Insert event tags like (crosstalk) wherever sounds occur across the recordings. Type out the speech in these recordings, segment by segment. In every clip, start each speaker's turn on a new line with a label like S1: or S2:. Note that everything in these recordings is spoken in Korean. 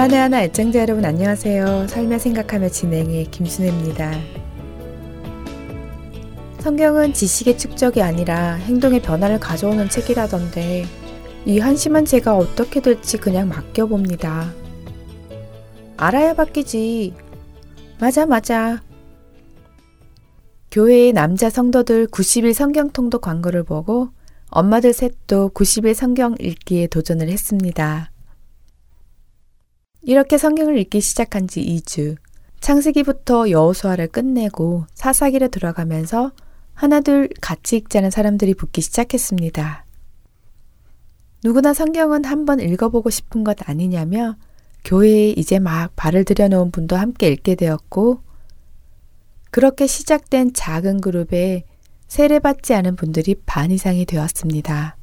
S1: 주안의 하나 애청자 여러분 안녕하세요. 살며 생각하며 진행의 김순혜입니다. 성경은 지식의 축적이 아니라 행동의 변화를 가져오는 책이라던데 이 한심한 제가 어떻게 될지 그냥 맡겨봅니다. 알아야 바뀌지. 맞아, 맞아. 교회의 남자 성도들 90일 성경 통독 광고를 보고 엄마들 셋도 90일 성경 읽기에 도전을 했습니다. 이렇게 성경을 읽기 시작한 지 2주. 창세기부터 여호수아를 끝내고 사사기를 들어가면서 하나둘 같이 읽자는 사람들이 붙기 시작했습니다. 누구나 성경은 한번 읽어보고 싶은 것 아니냐며 교회에 이제 막 발을 들여놓은 분도 함께 읽게 되었고, 그렇게 시작된 작은 그룹에 세례받지 않은 분들이 반 이상이 되었습니다.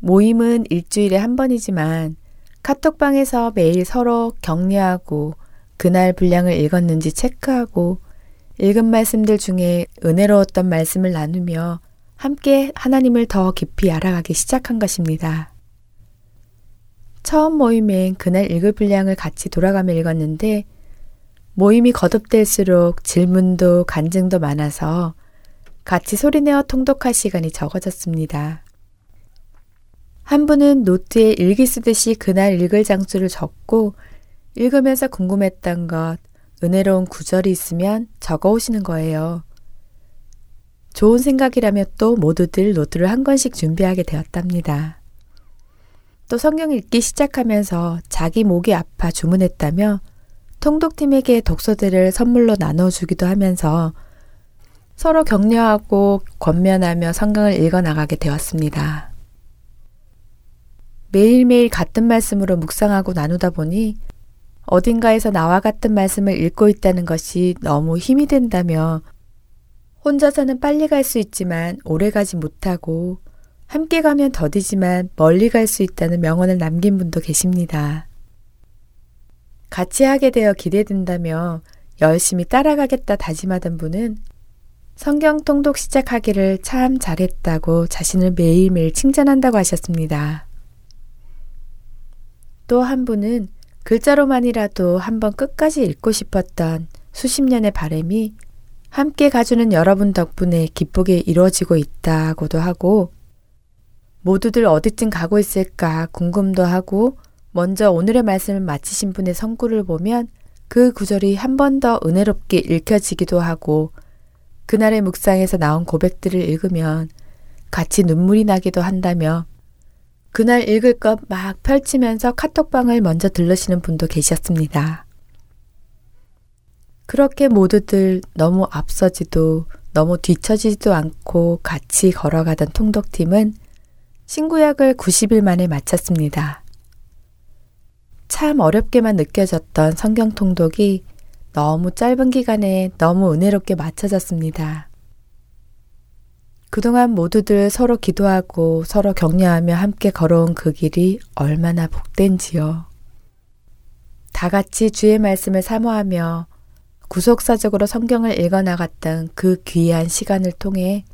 S1: 모임은 일주일에 한 번이지만 카톡방에서 매일 서로 격려하고 그날 분량을 읽었는지 체크하고 읽은 말씀들 중에 은혜로웠던 말씀을 나누며 함께 하나님을 더 깊이 알아가기 시작한 것입니다. 처음 모임엔 그날 읽을 분량을 같이 돌아가며 읽었는데 모임이 거듭될수록 질문도 간증도 많아서 같이 소리내어 통독할 시간이 적어졌습니다. 한 분은 노트에 일기 쓰듯이 그날 읽을 장수를 적고 읽으면서 궁금했던 것, 은혜로운 구절이 있으면 적어 오시는 거예요. 좋은 생각이라며 또 모두들 노트를 한 권씩 준비하게 되었답니다. 또 성경 읽기 시작하면서 자기 목이 아파 주문했다며 통독팀에게 독서들을 선물로 나눠주기도 하면서 서로 격려하고 권면하며 성경을 읽어 나가게 되었습니다. 매일매일 같은 말씀으로 묵상하고 나누다 보니 어딘가에서 나와 같은 말씀을 읽고 있다는 것이 너무 힘이 된다며 혼자서는 빨리 갈 수 있지만 오래 가지 못하고 함께 가면 더디지만 멀리 갈 수 있다는 명언을 남긴 분도 계십니다. 같이 하게 되어 기대된다며 열심히 따라가겠다 다짐하던 분은 성경 통독 시작하기를 참 잘했다고 자신을 매일매일 칭찬한다고 하셨습니다. 또 한 분은 글자로만이라도 한번 끝까지 읽고 싶었던 수십 년의 바램이 함께 가주는 여러분 덕분에 기쁘게 이루어지고 있다고도 하고 모두들 어디쯤 가고 있을까 궁금도 하고 먼저 오늘의 말씀을 마치신 분의 성구를 보면 그 구절이 한 번 더 은혜롭게 읽혀지기도 하고 그날의 묵상에서 나온 고백들을 읽으면 같이 눈물이 나기도 한다며 그날 읽을 것 막 펼치면서 카톡방을 먼저 들르시는 분도 계셨습니다. 그렇게 모두들 너무 앞서지도 너무 뒤처지지도 않고 같이 걸어가던 통독팀은 신구약을 90일 만에 마쳤습니다. 참 어렵게만 느껴졌던 성경 통독이 너무 짧은 기간에 너무 은혜롭게 마쳐졌습니다. 그동안 모두들 서로 기도하고 서로 격려하며 함께 걸어온 그 길이 얼마나 복된지요. 다 같이 주의 말씀을 사모하며 구속사적으로 성경을 읽어 나갔던 그 귀한 시간을 통해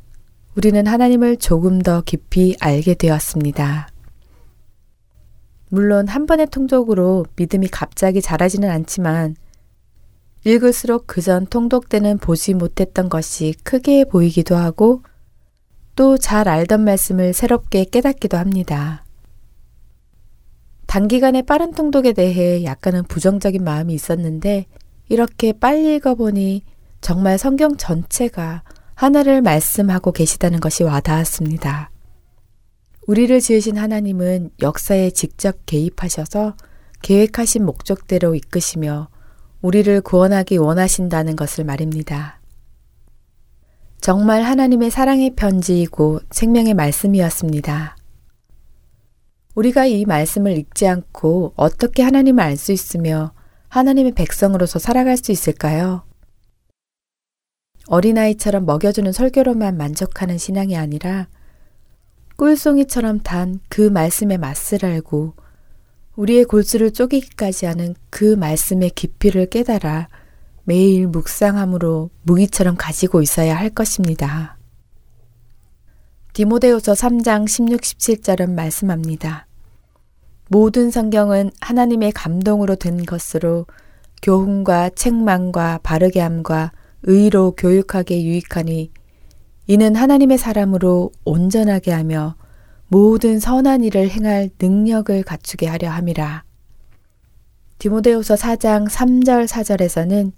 S1: 우리는 하나님을 조금 더 깊이 알게 되었습니다. 물론 한 번의 통독으로 믿음이 갑자기 자라지는 않지만 읽을수록 그전 통독 때는 보지 못했던 것이 크게 보이기도 하고 또 잘 알던 말씀을 새롭게 깨닫기도 합니다. 단기간에 빠른 통독에 대해 약간은 부정적인 마음이 있었는데 이렇게 빨리 읽어보니 정말 성경 전체가 하나를 말씀하고 계시다는 것이 와닿았습니다. 우리를 지으신 하나님은 역사에 직접 개입하셔서 계획하신 목적대로 이끄시며 우리를 구원하기 원하신다는 것을 말입니다. 정말 하나님의 사랑의 편지이고 생명의 말씀이었습니다. 우리가 이 말씀을 읽지 않고 어떻게 하나님을 알 수 있으며 하나님의 백성으로서 살아갈 수 있을까요? 어린아이처럼 먹여주는 설교로만 만족하는 신앙이 아니라 꿀송이처럼 단 그 말씀의 맛을 알고 우리의 골수를 쪼개기까지 하는 그 말씀의 깊이를 깨달아 매일 묵상함으로 무기처럼 가지고 있어야 할 것입니다. 디모데후서 3장 16, 17절은 말씀합니다. 모든 성경은 하나님의 감동으로 된 것으로 교훈과 책망과 바르게 함과 의로 교육하게 유익하니 이는 하나님의 사람으로 온전하게 하며 모든 선한 일을 행할 능력을 갖추게 하려 함이라. 디모데후서 4장 3절 4절에서는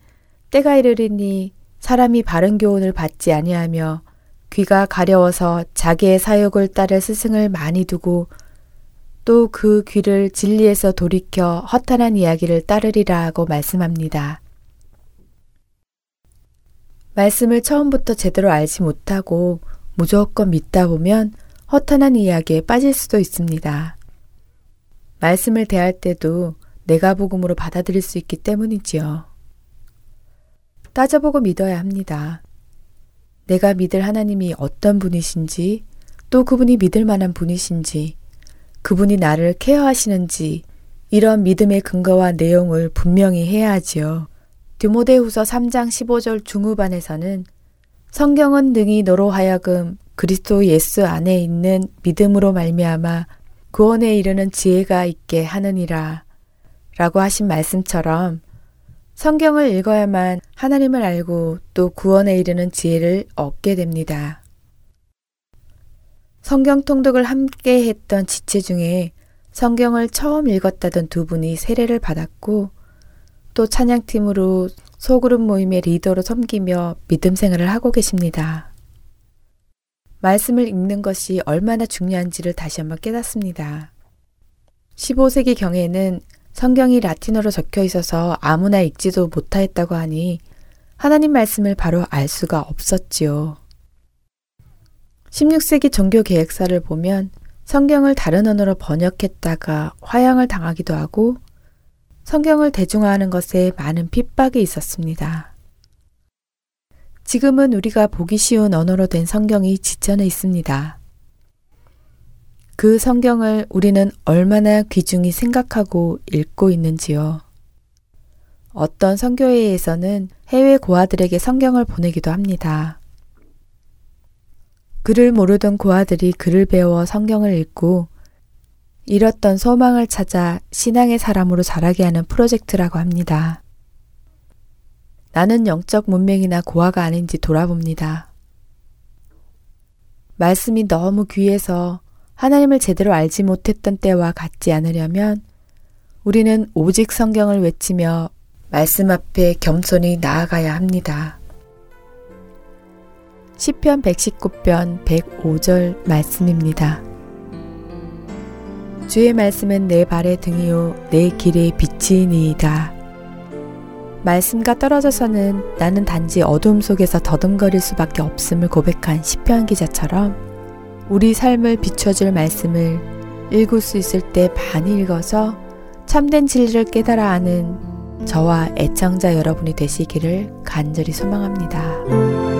S1: 때가 이르리니 사람이 바른 교훈을 받지 아니하며 귀가 가려워서 자기의 사욕을 따를 스승을 많이 두고 또 그 귀를 진리에서 돌이켜 허탄한 이야기를 따르리라 하고 말씀합니다. 말씀을 처음부터 제대로 알지 못하고 무조건 믿다 보면 허탄한 이야기에 빠질 수도 있습니다. 말씀을 대할 때도 내가 복음으로 받아들일 수 있기 때문이지요. 따져보고 믿어야 합니다. 내가 믿을 하나님이 어떤 분이신지, 또 그분이 믿을 만한 분이신지, 그분이 나를 케어하시는지, 이런 믿음의 근거와 내용을 분명히 해야 하지요. 디모데후서 3장 15절 중후반에서는 성경은 능히 너로 하여금 그리스도 예수 안에 있는 믿음으로 말미암아 구원에 이르는 지혜가 있게 하느니라 라고 하신 말씀처럼 성경을 읽어야만 하나님을 알고 또 구원에 이르는 지혜를 얻게 됩니다. 성경 통독을 함께 했던 지체 중에 성경을 처음 읽었다던 두 분이 세례를 받았고 또 찬양팀으로 소그룹 모임의 리더로 섬기며 믿음 생활을 하고 계십니다. 말씀을 읽는 것이 얼마나 중요한지를 다시 한번 깨닫습니다. 15세기 경에는 성경이 라틴어로 적혀 있어서 아무나 읽지도 못하였다고 하니 하나님 말씀을 바로 알 수가 없었지요. 16세기 종교 계획사를 보면 성경을 다른 언어로 번역했다가 화양을 당하기도 하고 성경을 대중화하는 것에 많은 핍박이 있었습니다. 지금은 우리가 보기 쉬운 언어로 된 성경이 지천에 있습니다. 그 성경을 우리는 얼마나 귀중히 생각하고 읽고 있는지요. 어떤 성교회에서는 해외 고아들에게 성경을 보내기도 합니다. 글을 모르던 고아들이 글을 배워 성경을 읽고 잃었던 소망을 찾아 신앙의 사람으로 자라게 하는 프로젝트라고 합니다. 나는 영적 문명이나 고아가 아닌지 돌아봅니다. 말씀이 너무 귀해서 하나님을 제대로 알지 못했던 때와 같지 않으려면 우리는 오직 성경을 외치며 말씀 앞에 겸손히 나아가야 합니다. 시편 119편 105절 말씀입니다. 주의 말씀은 내 발의 등이요 내 길의 빛이니이다. 말씀과 떨어져서는 나는 단지 어둠 속에서 더듬거릴 수밖에 없음을 고백한 시편 기자처럼 우리 삶을 비춰줄 말씀을 읽을 수 있을 때 많이 읽어서 참된 진리를 깨달아 아는 저와 애청자 여러분이 되시기를 간절히 소망합니다.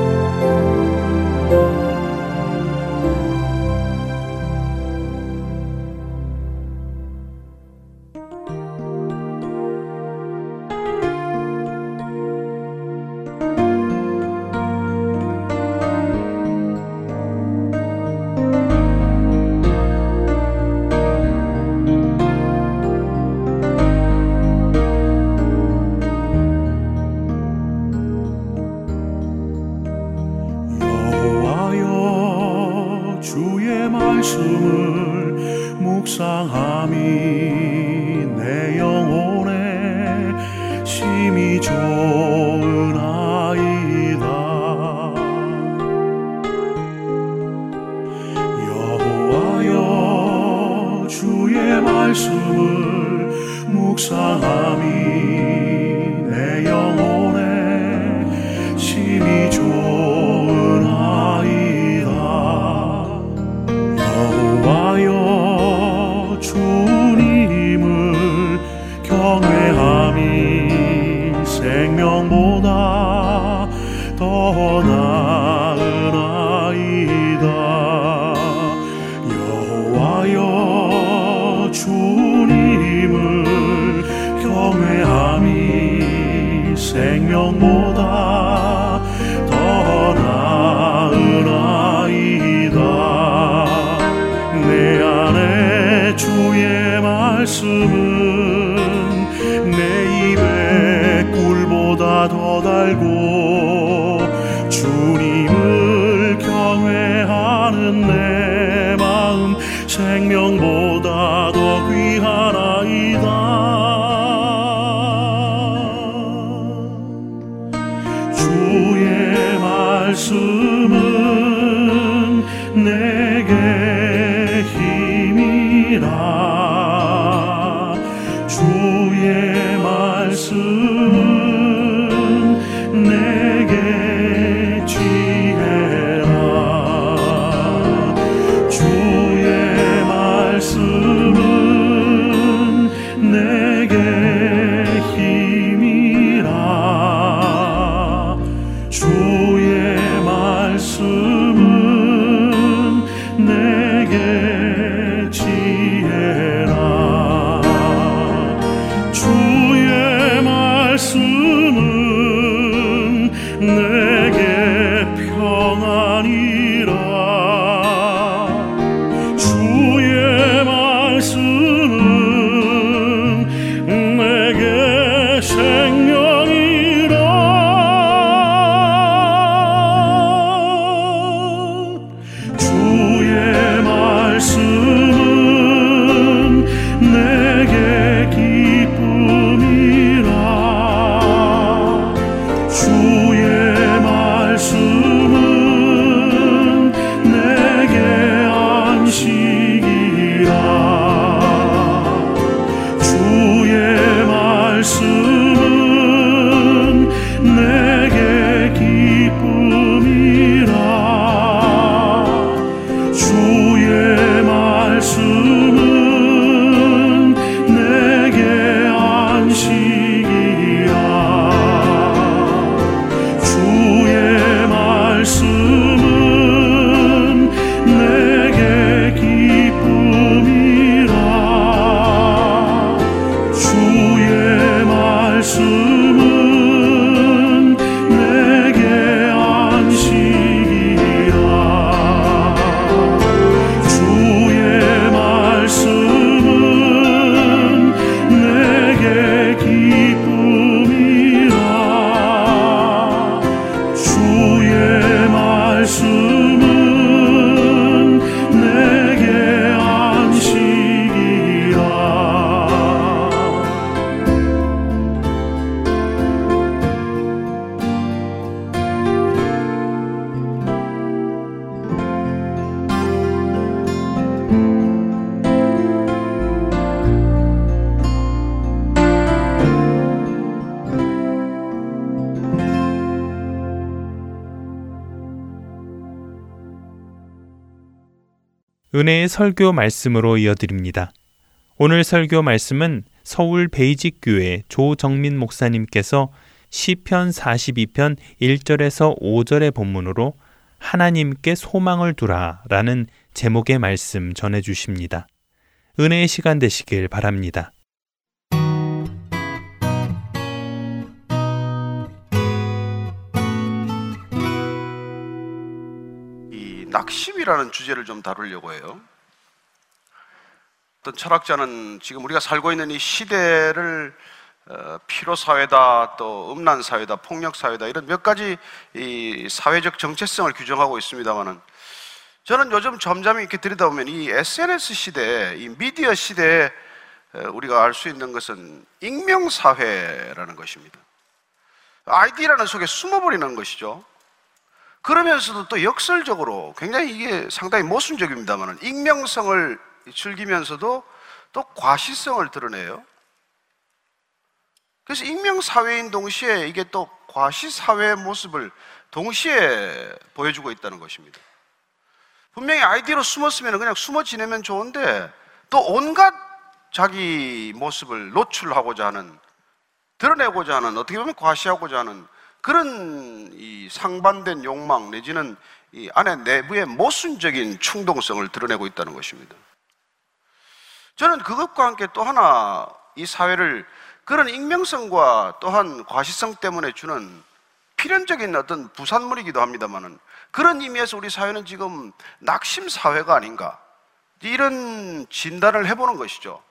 S2: 말 은혜의
S3: 설교 말씀으로 이어드립니다. 오늘 설교 말씀은 서울 베이직 교회 조정민 목사님께서 시편 42편 1절에서 5절의 본문으로 하나님께 소망을 두라라는 제목의 말씀 전해 주십니다. 은혜의 시간 되시길 바랍니다.
S4: 낙심이라는 주제를 좀 다루려고 해요. 어떤 철학자는 지금 우리가 살고 있는 이 시대를 어, 피로 사회다, 또 음란 사회다, 폭력 사회다 이런 몇 가지 이 사회적 정체성을 규정하고 있습니다만은 저는 요즘 점점 이렇게 들여다보면 이 SNS 시대, 이 미디어 시대에 어, 우리가 알 수 있는 것은 익명 사회라는 것입니다. 아이디라는 속에 숨어버리는 것이죠. 그러면서도 또 역설적으로 굉장히 이게 상당히 모순적입니다만 익명성을 즐기면서도 또 과시성을 드러내요. 그래서 익명사회인 동시에 이게 또 과시사회의 모습을 동시에 보여주고 있다는 것입니다. 분명히 아이디로 숨었으면 그냥 숨어 지내면 좋은데 또 온갖 자기 모습을 노출하고자 하는 드러내고자 하는 어떻게 보면 과시하고자 하는 그런 이 상반된 욕망 내지는 이 안에 내부의 모순적인 충동성을 드러내고 있다는 것입니다. 저는 그것과 함께 또 하나 이 사회를 그런 익명성과 또한 과시성 때문에 주는 필연적인 어떤 부산물이기도 합니다만은 그런 의미에서 우리 사회는 지금 낙심 사회가 아닌가 이런 진단을 해보는 것이죠.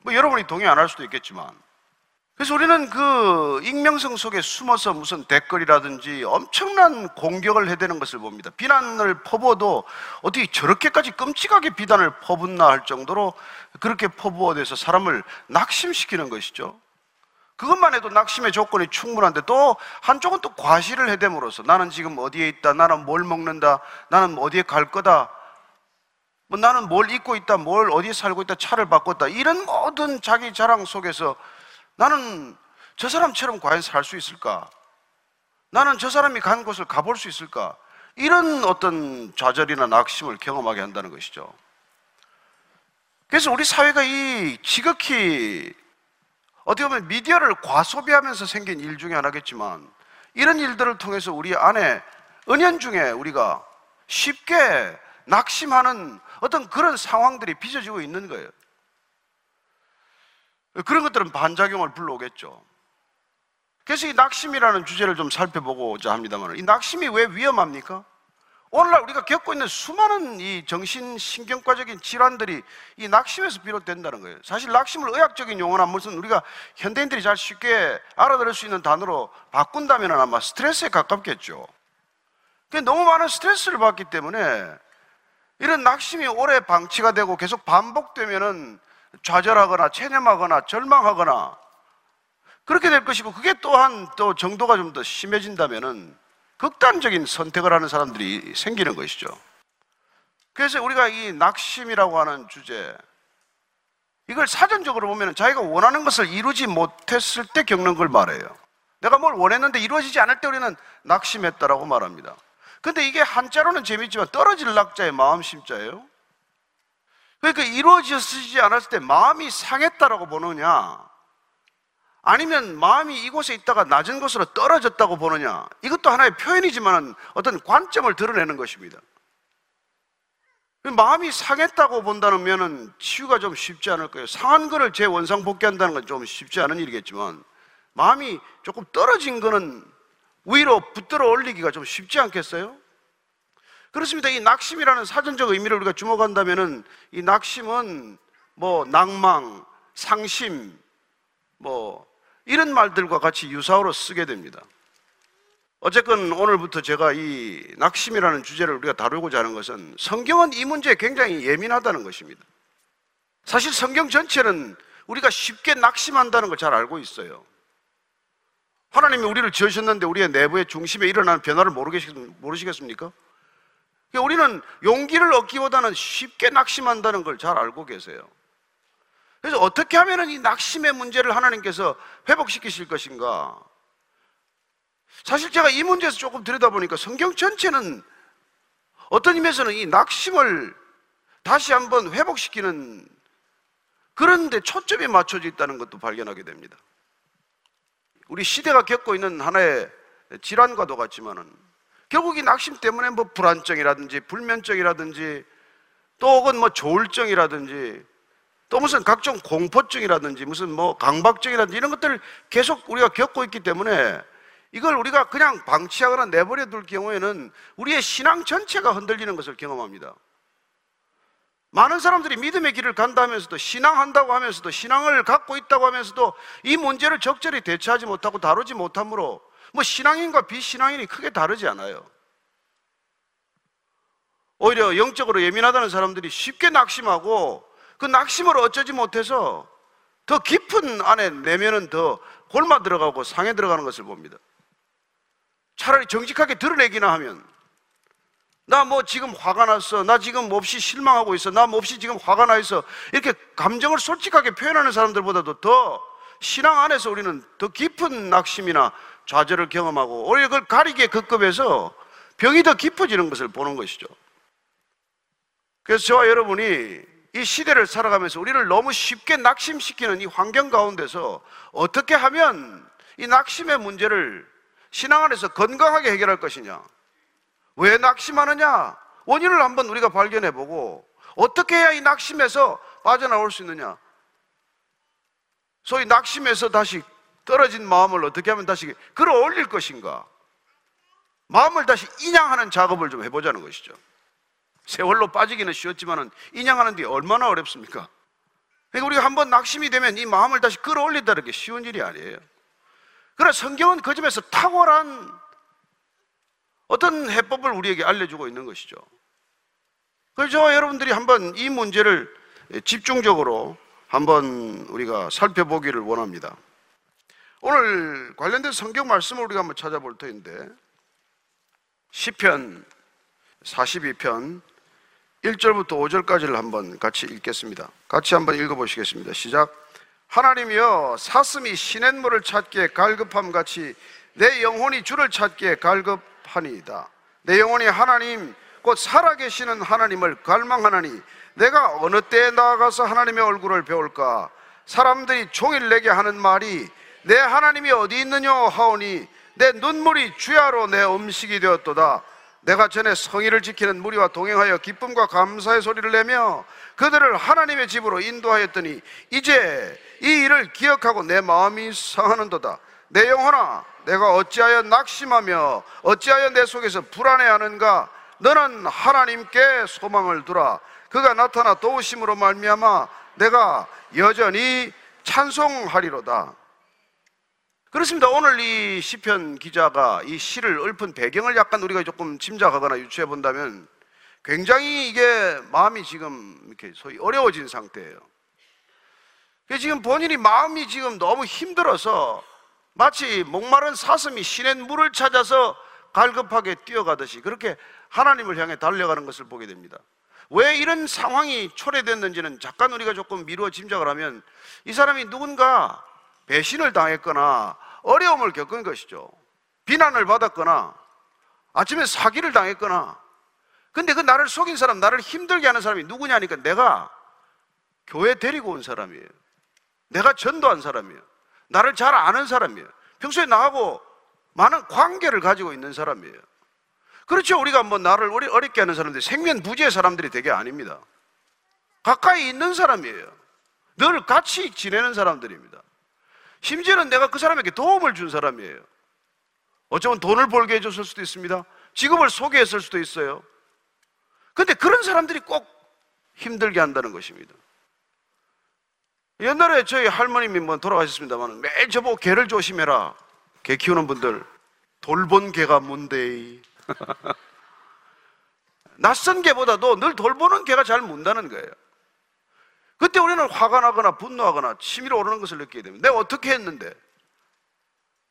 S4: 뭐 여러분이 동의 안 할 수도 있겠지만. 그래서 우리는 그 익명성 속에 숨어서 무슨 댓글이라든지 엄청난 공격을 해대는 것을 봅니다. 비난을 퍼부어도 어떻게 저렇게까지 끔찍하게 비난을 퍼붓나 할 정도로 그렇게 퍼부어대서 사람을 낙심시키는 것이죠. 그것만 해도 낙심의 조건이 충분한데 또 한쪽은 또 과시를 해댐으로써 나는 지금 어디에 있다, 나는 뭘 먹는다, 나는 어디에 갈 거다, 뭐 나는 뭘 입고 있다, 뭘 어디에 살고 있다, 차를 바꿨다. 이런 모든 자기 자랑 속에서 나는 저 사람처럼 과연 살 수 있을까? 나는 저 사람이 간 곳을 가볼 수 있을까? 이런 어떤 좌절이나 낙심을 경험하게 한다는 것이죠. 그래서 우리 사회가 이 지극히 어떻게 보면 미디어를 과소비하면서 생긴 일 중에 하나겠지만 이런 일들을 통해서 우리 안에 은연 중에 우리가 쉽게 낙심하는 어떤 그런 상황들이 빚어지고 있는 거예요. 그런 것들은 반작용을 불러오겠죠. 그래서 이 낙심이라는 주제를 좀 살펴보고자 합니다만, 이 낙심이 왜 위험합니까? 오늘날 우리가 겪고 있는 수많은 이 정신 신경과적인 질환들이 이 낙심에서 비롯된다는 거예요. 사실 낙심을 의학적인 용어나 무슨 우리가 현대인들이 잘 쉽게 알아들을 수 있는 단어로 바꾼다면 아마 스트레스에 가깝겠죠. 너무 많은 스트레스를 받기 때문에 이런 낙심이 오래 방치가 되고 계속 반복되면은 좌절하거나 체념하거나 절망하거나 그렇게 될 것이고 그게 또한 또 정도가 좀 더 심해진다면은 극단적인 선택을 하는 사람들이 생기는 것이죠. 그래서 우리가 이 낙심이라고 하는 주제 이걸 사전적으로 보면 자기가 원하는 것을 이루지 못했을 때 겪는 걸 말해요. 내가 뭘 원했는데 이루어지지 않을 때 우리는 낙심했다라고 말합니다. 근데 이게 한자로는 재밌지만 떨어질 낙자의 마음 심자예요. 그러니까 이루어지지 않았을 때 마음이 상했다라고 보느냐, 아니면 마음이 이곳에 있다가 낮은 곳으로 떨어졌다고 보느냐, 이것도 하나의 표현이지만 어떤 관점을 드러내는 것입니다. 마음이 상했다고 본다는 면은 치유가 좀 쉽지 않을 거예요. 상한 거를 재 원상 복귀한다는 건 좀 쉽지 않은 일이겠지만, 마음이 조금 떨어진 거는 위로 붙들어 올리기가 좀 쉽지 않겠어요? 그렇습니다. 이 낙심이라는 사전적 의미를 우리가 주목한다면은 이 낙심은 뭐 낭망, 상심, 뭐 이런 말들과 같이 유사어로 쓰게 됩니다. 어쨌건 오늘부터 제가 이 낙심이라는 주제를 우리가 다루고자 하는 것은 성경은 이 문제에 굉장히 예민하다는 것입니다. 사실 성경 전체는 우리가 쉽게 낙심한다는 걸 잘 알고 있어요. 하나님이 우리를 지으셨는데 우리의 내부의 중심에 일어나는 변화를 모르시겠습니까? 그러니까 우리는 용기를 얻기보다는 쉽게 낙심한다는 걸 잘 알고 계세요. 그래서 어떻게 하면 이 낙심의 문제를 하나님께서 회복시키실 것인가? 사실 제가 이 문제에서 조금 들여다보니까 성경 전체는 어떤 의미에서는 이 낙심을 다시 한번 회복시키는 그런 데 초점이 맞춰져 있다는 것도 발견하게 됩니다. 우리 시대가 겪고 있는 하나의 질환과도 같지만은 결국 이 낙심 때문에 뭐 불안증이라든지 불면증이라든지 또 혹은 뭐 조울증이라든지 또 무슨 각종 공포증이라든지 무슨 뭐 강박증이라든지 이런 것들을 계속 우리가 겪고 있기 때문에 이걸 우리가 그냥 방치하거나 내버려 둘 경우에는 우리의 신앙 전체가 흔들리는 것을 경험합니다. 많은 사람들이 믿음의 길을 간다 하면서도 신앙한다고 하면서도 신앙을 갖고 있다고 하면서도 이 문제를 적절히 대처하지 못하고 다루지 못하므로 뭐 신앙인과 비신앙인이 크게 다르지 않아요. 오히려 영적으로 예민하다는 사람들이 쉽게 낙심하고 그 낙심을 어쩌지 못해서 더 깊은 안에 내면은 더 골마 들어가고 상해 들어가는 것을 봅니다. 차라리 정직하게 드러내기나 하면 나 뭐 지금 화가 났어. 나 지금 몹시 실망하고 있어. 나 몹시 지금 화가 나 있어. 이렇게 감정을 솔직하게 표현하는 사람들보다도 더 신앙 안에서 우리는 더 깊은 낙심이나 좌절을 경험하고 오히려 그걸 가리게 급급해서 병이 더 깊어지는 것을 보는 것이죠. 그래서 저와 여러분이 이 시대를 살아가면서 우리를 너무 쉽게 낙심시키는 이 환경 가운데서 어떻게 하면 이 낙심의 문제를 신앙 안에서 건강하게 해결할 것이냐? 왜 낙심하느냐? 원인을 한번 우리가 발견해 보고 어떻게 해야 이 낙심에서 빠져나올 수 있느냐? 소위 낙심에서 다시 떨어진 마음을 어떻게 하면 다시 끌어올릴 것인가? 마음을 다시 인양하는 작업을 좀 해보자는 것이죠. 세월로 빠지기는 쉬웠지만은 인양하는 게 얼마나 어렵습니까? 그러니까 우리가 한번 낙심이 되면 이 마음을 다시 끌어올린다는 게 쉬운 일이 아니에요. 그러나 성경은 그 점에서 탁월한 어떤 해법을 우리에게 알려주고 있는 것이죠. 그래서 여러분들이 한번 이 문제를 집중적으로 한번 우리가 살펴보기를 원합니다. 오늘 관련된 성경 말씀을 우리가 한번 찾아볼 터인데 시편 42편 1절부터 5절까지를 한번 같이 읽겠습니다. 같이 한번 읽어 보시겠습니다. 시작. 하나님이여 사슴이 시냇물을 찾기에 갈급함 같이 내 영혼이 주를 찾기에 갈급하니이다. 내 영혼이 하나님 곧 살아계시는 하나님을 갈망하나니 내가 어느 때에 나아가서 하나님의 얼굴을 배울까? 사람들이 종일 내게 하는 말이 내 하나님이 어디 있느냐 하오니 내 눈물이 주야로 내 음식이 되었도다. 내가 전에 성의를 지키는 무리와 동행하여 기쁨과 감사의 소리를 내며 그들을 하나님의 집으로 인도하였더니 이제 이 일을 기억하고 내 마음이 상하는도다. 내 영혼아, 내가 어찌하여 낙심하며 어찌하여 내 속에서 불안해하는가? 너는 하나님께 소망을 두라. 그가 나타나 도우심으로 말미암아 내가 여전히 찬송하리로다. 그렇습니다. 오늘 이 시편 기자가 이 시를 읊은 배경을 약간 우리가 조금 짐작하거나 유추해 본다면 굉장히 이게 마음이 지금 이렇게 소위 어려워진 상태예요. 지금 본인이 마음이 지금 너무 힘들어서 마치 목마른 사슴이 시냇 물을 찾아서 갈급하게 뛰어가듯이 그렇게 하나님을 향해 달려가는 것을 보게 됩니다. 왜 이런 상황이 초래됐는지는 잠깐 우리가 조금 미루어 짐작을 하면 이 사람이 누군가 배신을 당했거나 어려움을 겪은 것이죠. 비난을 받았거나 아침에 사기를 당했거나 근데 그 나를 속인 사람, 나를 힘들게 하는 사람이 누구냐니까 내가 교회 데리고 온 사람이에요. 내가 전도한 사람이에요. 나를 잘 아는 사람이에요. 평소에 나하고 많은 관계를 가지고 있는 사람이에요. 그렇죠. 우리가 뭐 나를 어렵게 하는 사람들, 생면 부지의 사람들이 되게 아닙니다. 가까이 있는 사람이에요. 늘 같이 지내는 사람들입니다. 심지어는 내가 그 사람에게 도움을 준 사람이에요. 어쩌면 돈을 벌게 해줬을 수도 있습니다. 직업을 소개했을 수도 있어요. 근데 그런 사람들이 꼭 힘들게 한다는 것입니다. 옛날에 저희 할머님이 뭐 돌아가셨습니다만 매일 저보고 개를 조심해라. 개 키우는 분들. 돌본 개가 문대이. (laughs) 낯선 개보다도 늘 돌보는 개가 잘 문다는 거예요. 그때 우리는 화가 나거나 분노하거나 치밀어 오르는 것을 느끼게 됩니다. 내가 어떻게 했는데?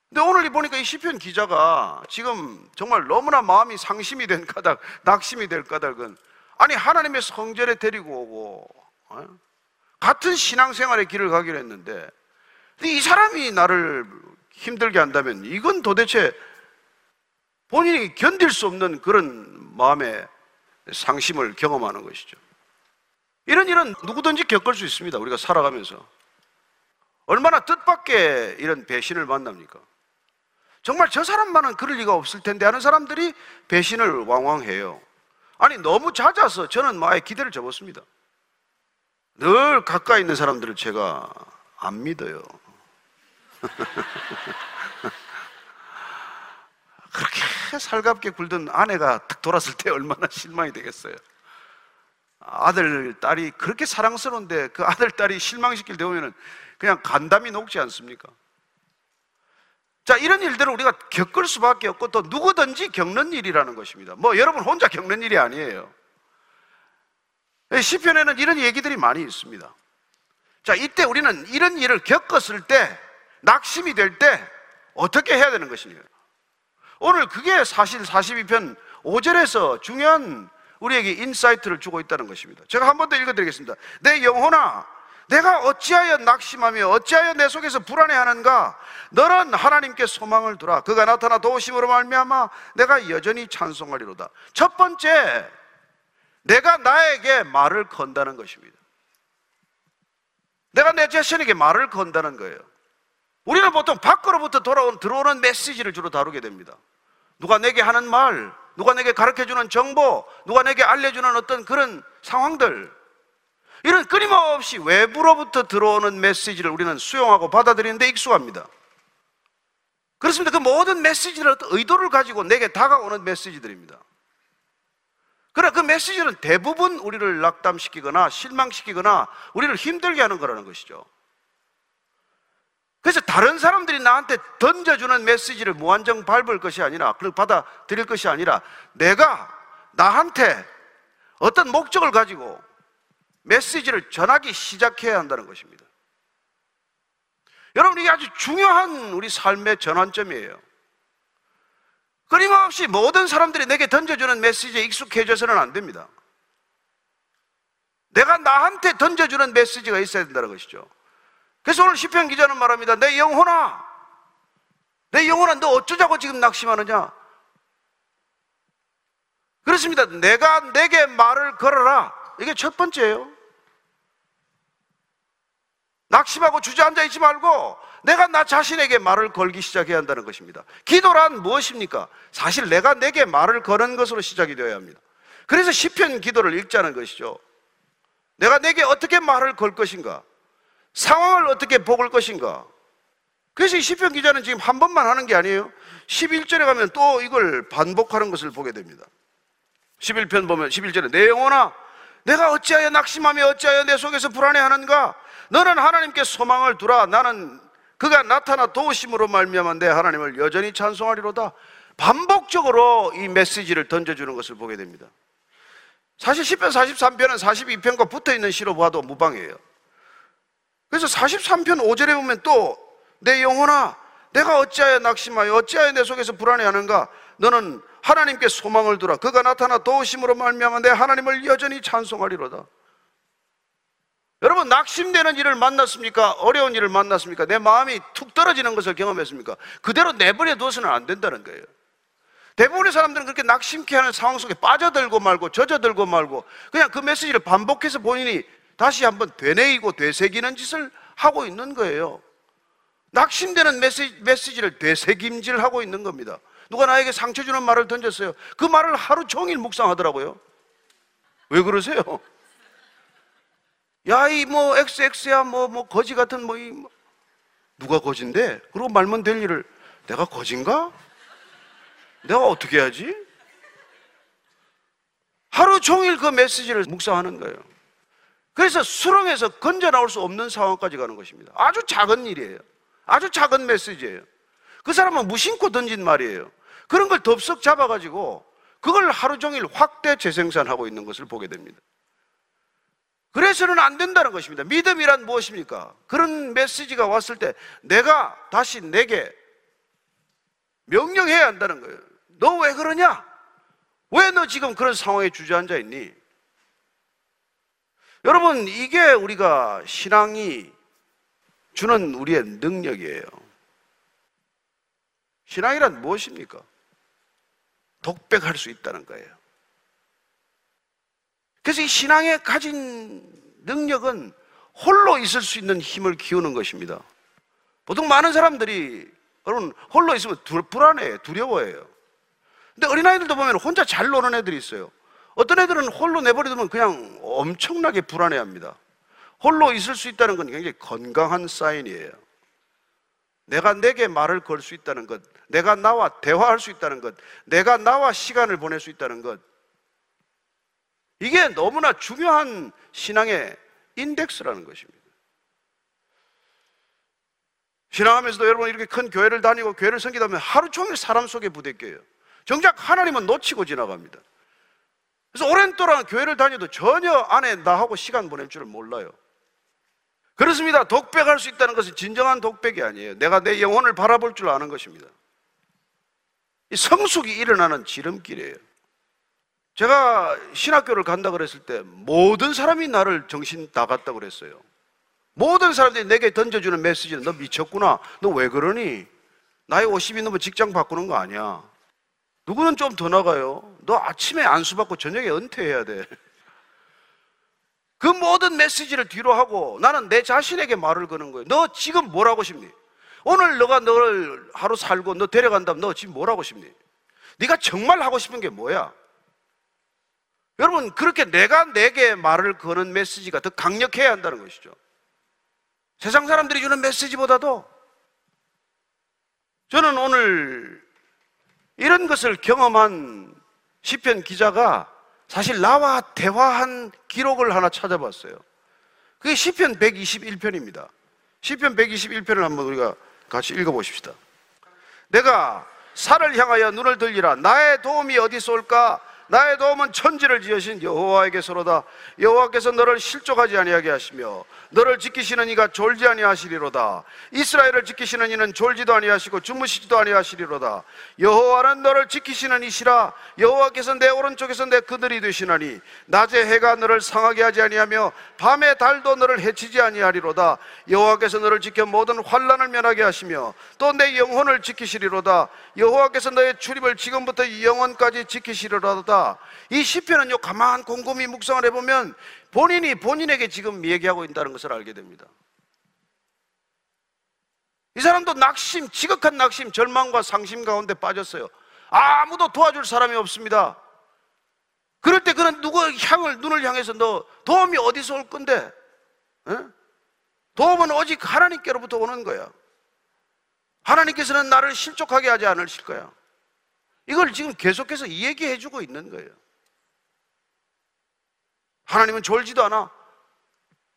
S4: 근데 오늘 보니까 이 시편 기자가 지금 정말 너무나 마음이 상심이 된 까닭, 낙심이 될 까닭은 아니 하나님의 성전에 데리고 오고 어? 같은 신앙생활의 길을 가기로 했는데 이 사람이 나를 힘들게 한다면 이건 도대체 본인이 견딜 수 없는 그런 마음의 상심을 경험하는 것이죠. 이런 일은 누구든지 겪을 수 있습니다. 우리가 살아가면서. 얼마나 뜻밖의 이런 배신을 만납니까? 정말 저 사람만은 그럴 리가 없을 텐데 하는 사람들이 배신을 왕왕해요. 아니, 너무 잦아서 저는 마에 기대를 접었습니다. 늘 가까이 있는 사람들을 제가 안 믿어요. (laughs) 그렇게 살갑게 굴던 아내가 탁 돌았을 때 얼마나 실망이 되겠어요. 아들, 딸이 그렇게 사랑스러운데 그 아들, 딸이 실망시킬 때 보면 그냥 간담이 녹지 않습니까? 자, 이런 일들을 우리가 겪을 수밖에 없고 또 누구든지 겪는 일이라는 것입니다. 뭐 여러분 혼자 겪는 일이 아니에요. 시편에는 이런 얘기들이 많이 있습니다. 자, 이때 우리는 이런 일을 겪었을 때 낙심이 될 때 어떻게 해야 되는 것이냐. 오늘 그게 사실 42편 5절에서 중요한 우리에게 insight를 주고 있다는 것입니다. 제가 한 번 더 읽어드리겠습니다. 내 영혼아, 내가 어찌하여 낙심하며 어찌하여 내 속에서 불안해하는가? 너는 하나님께 소망을 두라. 그가 나타나 도우심으로 말미암아 내가 여전히 찬송하리로다. 첫 번째, 내가 나에게 말을 건다는 것입니다. 내가 내 자신에게 말을 건다는 거예요. 우리는 보통 밖으로부터 돌아온 들어오는 메시지를 주로 다루게 됩니다. 누가 내게 하는 말, 누가 내게 가르쳐 주는 정보, 누가 내게 알려 주는 어떤 그런 상황들, 이런 끊임없이 외부로부터 들어오는 메시지를 우리는 수용하고 받아들이는데 익숙합니다. 그렇습니다. 그 모든 메시지를 의도를 가지고 내게 다가오는 메시지들입니다. 그러나 그 메시지는 대부분 우리를 낙담시키거나 실망시키거나 우리를 힘들게 하는 거라는 것이죠. 그래서 다른 사람들이 나한테 던져주는 메시지를 무한정 밟을 것이 아니라, 그걸 받아들일 것이 아니라, 내가 나한테 어떤 목적을 가지고 메시지를 전하기 시작해야 한다는 것입니다. 여러분, 이게 아주 중요한 우리 삶의 전환점이에요. 끊임없이 모든 사람들이 내게 던져주는 메시지에 익숙해져서는 안 됩니다. 내가 나한테 던져주는 메시지가 있어야 된다는 것이죠. 그래서 오늘 시편 기자는 말합니다. 내 영혼아, 내 영혼아, 너 어쩌자고 지금 낙심하느냐? 그렇습니다. 내가 내게 말을 걸어라. 이게 첫 번째예요. 낙심하고 주저앉아 있지 말고 내가 나 자신에게 말을 걸기 시작해야 한다는 것입니다. 기도란 무엇입니까? 사실 내가 내게 말을 거는 것으로 시작이 되어야 합니다. 그래서 시편 기도를 읽자는 것이죠. 내가 내게 어떻게 말을 걸 것인가? 상황을 어떻게 보을 것인가? 그래서 이 시편 기자는 지금 한 번만 하는 게 아니에요. 11절에 가면 또 이걸 반복하는 것을 보게 됩니다. 11편 보면 11절에 내 영혼아 내가 어찌하여 낙심하며 어찌하여 내 속에서 불안해하는가? 너는 하나님께 소망을 두라. 나는 그가 나타나 도우심으로 말미암아 내 하나님을 여전히 찬송하리로다. 반복적으로 이 메시지를 던져주는 것을 보게 됩니다. 사실 10편 43편은 42편과 붙어 있는 시로 봐도 무방해요. 그래서 43편 5절에 보면 또 내 영혼아 내가 어찌하여 낙심하여 어찌하여 내 속에서 불안해하는가 너는 하나님께 소망을 두라 그가 나타나 도우심으로 말미암아 내 하나님을 여전히 찬송하리로다 여러분 낙심되는 일을 만났습니까? 어려운 일을 만났습니까? 내 마음이 툭 떨어지는 것을 경험했습니까? 그대로 내버려 둬서는 안 된다는 거예요 대부분의 사람들은 그렇게 낙심케 하는 상황 속에 빠져들고 말고 젖어들고 말고 그냥 그 메시지를 반복해서 본인이 다시 한번 되뇌이고 되새기는 짓을 하고 있는 거예요. 낙심되는 메시지, 메시지를 되새김질 하고 있는 겁니다. 누가 나에게 상처 주는 말을 던졌어요. 그 말을 하루 종일 묵상하더라고요. 왜 그러세요? 야, 이 뭐, XX야, 뭐, 뭐, 거지 같은 뭐, 이, 뭐. 누가 거진데? 그러고 말면 될 일을 내가 거진가? 내가 어떻게 해야지? 하루 종일 그 메시지를 묵상하는 거예요. 그래서 수렁에서 건져 나올 수 없는 상황까지 가는 것입니다. 아주 작은 일이에요. 아주 작은 메시지예요. 그 사람은 무심코 던진 말이에요. 그런 걸 덥석 잡아가지고 그걸 하루 종일 확대 재생산하고 있는 것을 보게 됩니다. 그래서는 안 된다는 것입니다. 믿음이란 무엇입니까? 그런 메시지가 왔을 때 내가 다시 내게 명령해야 한다는 거예요. 너 왜 그러냐? 왜 너 지금 그런 상황에 주저앉아 있니? 여러분, 이게 우리가 신앙이 주는 우리의 능력이에요. 신앙이란 무엇입니까? 독백할 수 있다는 거예요. 그래서 이 신앙에 가진 능력은 홀로 있을 수 있는 힘을 키우는 것입니다. 보통 많은 사람들이 여러분 홀로 있으면 불안해요, 두려워해요. 근데 어린아이들도 보면 혼자 잘 노는 애들이 있어요. 어떤 애들은 홀로 내버려두면 그냥 엄청나게 불안해합니다. 홀로 있을 수 있다는 건 굉장히 건강한 사인이에요. 내가 내게 말을 걸 수 있다는 것, 내가 나와 대화할 수 있다는 것, 내가 나와 시간을 보낼 수 있다는 것. 이게 너무나 중요한 신앙의 인덱스라는 것입니다. 신앙하면서도 여러분 이렇게 큰 교회를 다니고 교회를 섬기다 보면 하루 종일 사람 속에 부대껴요. 정작 하나님은 놓치고 지나갑니다. 그래서 오랜 동안 교회를 다녀도 전혀 안에 나하고 시간 보낼 줄을 몰라요. 그렇습니다. 독백할 수 있다는 것은 진정한 독백이 아니에요. 내가 내 영혼을 바라볼 줄 아는 것입니다. 이 성숙이 일어나는 지름길이에요. 제가 신학교를 간다 그랬을 때 모든 사람이 나를 정신 나갔다고 그랬어요. 모든 사람들이 내게 던져주는 메시지는 너 미쳤구나. 너 왜 그러니? 나이 50이 넘으면 직장 바꾸는 거 아니야. 누구는 좀 더 나가요. 너 아침에 안수 받고 저녁에 은퇴해야 돼. 그 모든 메시지를 뒤로 하고 나는 내 자신에게 말을 거는 거예요. 너 지금 뭘 하고 싶니? 오늘 너가 너를 하루 살고 너 데려간다면 너 지금 뭘 하고 싶니? 네가 정말 하고 싶은 게 뭐야? 여러분 그렇게 내가 내게 말을 거는 메시지가 더 강력해야 한다는 것이죠. 세상 사람들이 주는 메시지보다도 저는 오늘 이런 것을 경험한 시편 기자가 사실 나와 대화한 기록을 하나 찾아봤어요. 그게 시편 121편입니다. 시편 121편을 한번 우리가 같이 읽어 보십시다. 내가 산을 향하여 눈을 들리라. 나의 도움이 어디서 올까? 나의 도움은 천지를 지으신 여호와에게서로다. 여호와께서 너를 실족하지 아니하게 하시며 너를 지키시는 이가 졸지 아니하시리로다. 이스라엘을 지키시는 이는 졸지도 아니하시고 주무시지도 아니하시리로다. 여호와는 너를 지키시는 이시라. 여호와께서 내 오른쪽에서 내 그늘이 되시나니 낮에 해가 너를 상하게 하지 아니하며 밤에 달도 너를 해치지 아니하리로다. 여호와께서 너를 지켜 모든 환란을 면하게 하시며 또 내 영혼을 지키시리로다. 여호와께서 너의 출입을 지금부터 영원까지 지키시리로다. 이 시편은요 가만 곰곰이 묵상을 해보면 본인이 본인에게 지금 얘기하고 있다는 것을 알게 됩니다. 이 사람도 낙심, 지극한 낙심, 절망과 상심 가운데 빠졌어요. 아무도 도와줄 사람이 없습니다. 그럴 때 그는 누구 향을 눈을 향해서 너 도움이 어디서 올 건데? 에? 도움은 오직 하나님께로부터 오는 거야. 하나님께서는 나를 실족하게 하지 않으실 거야. 이걸 지금 계속해서 얘기해 주고 있는 거예요. 하나님은 졸지도 않아.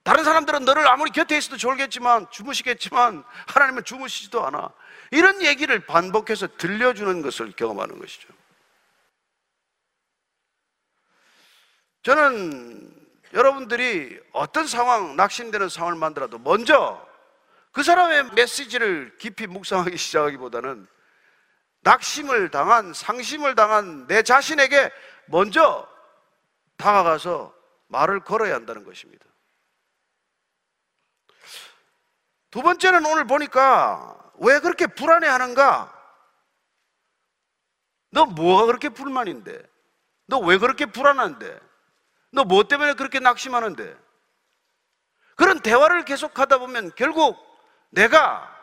S4: 다른 사람들은 너를 아무리 곁에 있어도 졸겠지만, 주무시겠지만, 하나님은 주무시지도 않아. 이런 얘기를 반복해서 들려주는 것을 경험하는 것이죠. 저는 여러분들이 어떤 상황, 낙심되는 상황을 만들어도 먼저 그 사람의 메시지를 깊이 묵상하기 (laughs) 시작하기보다는 낙심을 당한, 상심을 당한 내 자신에게 먼저 다가가서 말을 걸어야 한다는 것입니다. 두 번째는 오늘 보니까 왜 그렇게 불안해 하는가? 너 뭐가 그렇게 불만인데? 너 왜 그렇게 불안한데? 너 뭐 때문에 그렇게 낙심하는데? 그런 대화를 계속하다 보면 결국 내가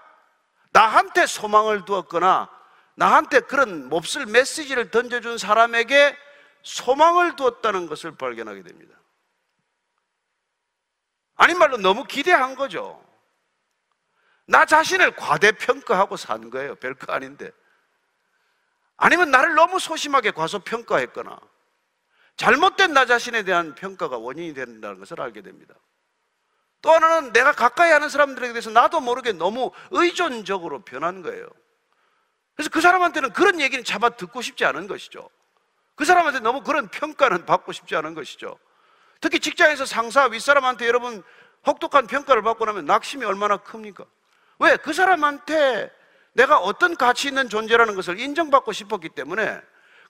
S4: 나한테 소망을 두었거나 나한테 그런 몹쓸 메시지를 던져준 사람에게 소망을 두었다는 것을 발견하게 됩니다. 아닌 말로 너무 기대한 거죠. 나 자신을 과대평가하고 산 거예요. 별거 아닌데. 아니면 나를 너무 소심하게 과소평가했거나 잘못된 나 자신에 대한 평가가 원인이 된다는 것을 알게 됩니다. 또 하나는 내가 가까이 하는 사람들에 대해서 나도 모르게 너무 의존적으로 변한 거예요. 그래서 그 사람한테는 그런 얘기는 잡아 듣고 싶지 않은 것이죠. 그 사람한테 너무 그런 평가는 받고 싶지 않은 것이죠. 특히 직장에서 상사, 윗사람한테 여러분 혹독한 평가를 받고 나면 낙심이 얼마나 큽니까? 왜? 그 사람한테 내가 어떤 가치 있는 존재라는 것을 인정받고 싶었기 때문에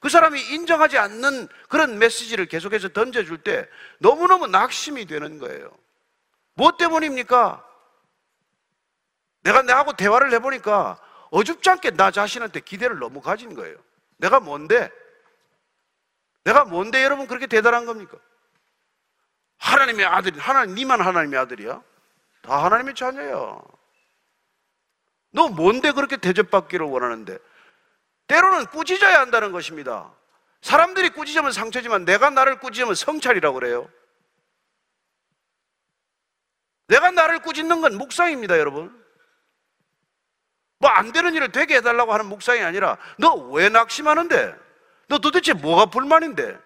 S4: 그 사람이 인정하지 않는 그런 메시지를 계속해서 던져줄 때 너무너무 낙심이 되는 거예요. 무엇 때문입니까? 내가 나하고 대화를 해보니까 어줍지 않게 나 자신한테 기대를 너무 가진 거예요. 내가 뭔데? 내가 뭔데 여러분 그렇게 대단한 겁니까? 하나님의 아들이, 하나님, 니만 하나님의 아들이야? 다 하나님의 자녀야. 너 뭔데 그렇게 대접받기를 원하는데? 때로는 꾸짖어야 한다는 것입니다. 사람들이 꾸짖으면 상처지만 내가 나를 꾸짖으면 성찰이라고 그래요. 내가 나를 꾸짖는 건 묵상입니다, 여러분. 뭐 안 되는 일을 되게 해달라고 하는 묵상이 아니라 너 왜 낙심하는데? 너 도대체 뭐가 불만인데?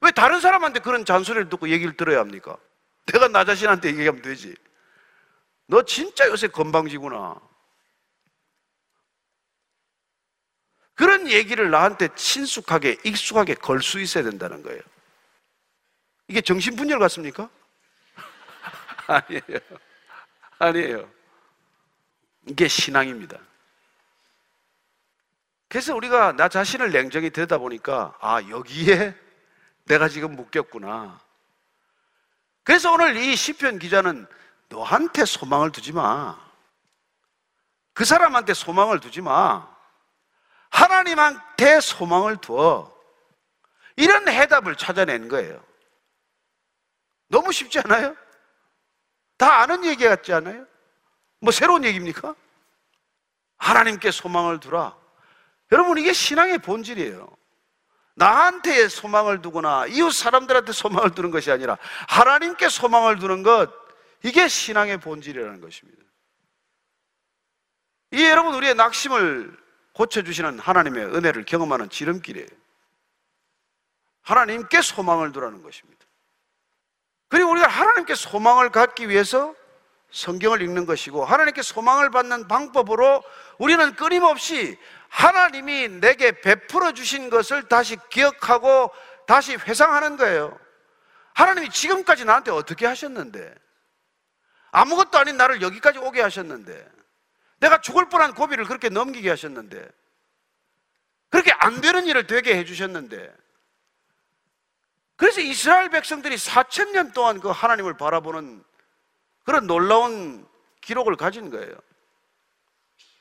S4: 왜 다른 사람한테 그런 잔소리를 듣고 얘기를 들어야 합니까? 내가 나 자신한테 얘기하면 되지. 너 진짜 요새 건방지구나. 그런 얘기를 나한테 친숙하게, 익숙하게 걸 수 있어야 된다는 거예요. 이게 정신분열 같습니까? (laughs) 아니에요. 아니에요. 이게 신앙입니다. 그래서 우리가 나 자신을 냉정히 들여다보니까, 아, 여기에 내가 지금 묶였구나. 그래서 오늘 이 시편 기자는 너한테 소망을 두지 마. 그 사람한테 소망을 두지 마. 하나님한테 소망을 두어. 이런 해답을 찾아낸 거예요. 너무 쉽지 않아요? 다 아는 얘기 같지 않아요? 뭐 새로운 얘기입니까? 하나님께 소망을 두라. 여러분, 이게 신앙의 본질이에요. 나한테 소망을 두거나 이웃 사람들한테 소망을 두는 것이 아니라 하나님께 소망을 두는 것, 이게 신앙의 본질이라는 것입니다. 이 여러분, 우리의 낙심을 고쳐주시는 하나님의 은혜를 경험하는 지름길이에요. 하나님께 소망을 두라는 것입니다. 그리고 우리가 하나님께 소망을 갖기 위해서 성경을 읽는 것이고 하나님께 소망을 받는 방법으로 우리는 끊임없이 하나님이 내게 베풀어 주신 것을 다시 기억하고 다시 회상하는 거예요. 하나님이 지금까지 나한테 어떻게 하셨는데? 아무것도 아닌 나를 여기까지 오게 하셨는데? 내가 죽을 뻔한 고비를 그렇게 넘기게 하셨는데? 그렇게 안 되는 일을 되게 해주셨는데 그래서 이스라엘 백성들이 4천 년 동안 그 하나님을 바라보는 그런 놀라운 기록을 가진 거예요.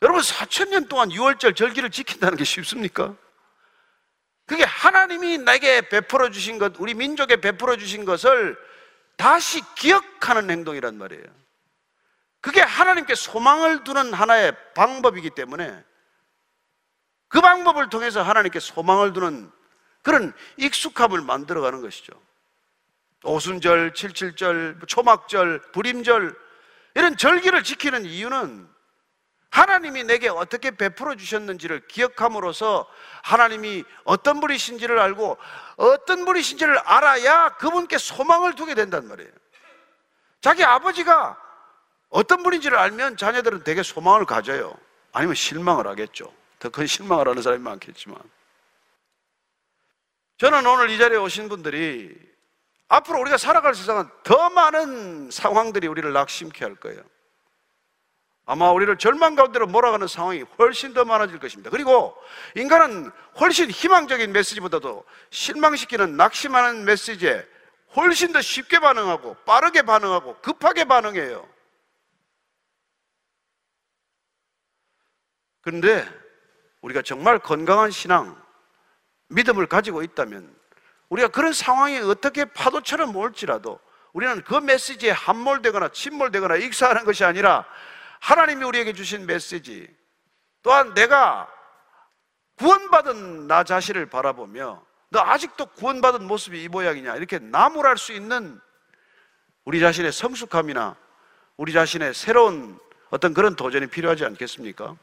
S4: 여러분 4천 년 동안 6월절 절기를 지킨다는 게 쉽습니까? 그게 하나님이 내게 베풀어 주신 것, 우리 민족에 베풀어 주신 것을 다시 기억하는 행동이란 말이에요. 그게 하나님께 소망을 두는 하나의 방법이기 때문에 그 방법을 통해서 하나님께 소망을 두는 그런 익숙함을 만들어가는 것이죠. 오순절, 칠칠절, 초막절, 불임절 이런 절기를 지키는 이유는 하나님이 내게 어떻게 베풀어 주셨는지를 기억함으로써 하나님이 어떤 분이신지를 알고 어떤 분이신지를 알아야 그분께 소망을 두게 된단 말이에요. 자기 아버지가 어떤 분인지를 알면 자녀들은 되게 소망을 가져요. 아니면 실망을 하겠죠. 더 큰 실망을 하는 사람이 많겠지만. 저는 오늘 이 자리에 오신 분들이 앞으로 우리가 살아갈 세상은 더 많은 상황들이 우리를 낙심케 할 거예요. 아마 우리를 절망 가운데로 몰아가는 상황이 훨씬 더 많아질 것입니다. 그리고 인간은 훨씬 희망적인 메시지보다도 실망시키는 낙심하는 메시지에 훨씬 더 쉽게 반응하고 빠르게 반응하고 급하게 반응해요. 그런데 우리가 정말 건강한 신앙, 믿음을 가지고 있다면 우리가 그런 상황이 어떻게 파도처럼 올지라도 우리는 그 메시지에 함몰되거나 침몰되거나 익사하는 것이 아니라 하나님이 우리에게 주신 메시지 또한 내가 구원받은 나 자신을 바라보며 너 아직도 구원받은 모습이 이 모양이냐 이렇게 나무랄 수 있는 우리 자신의 성숙함이나 우리 자신의 새로운 어떤 그런 도전이 필요하지 않겠습니까?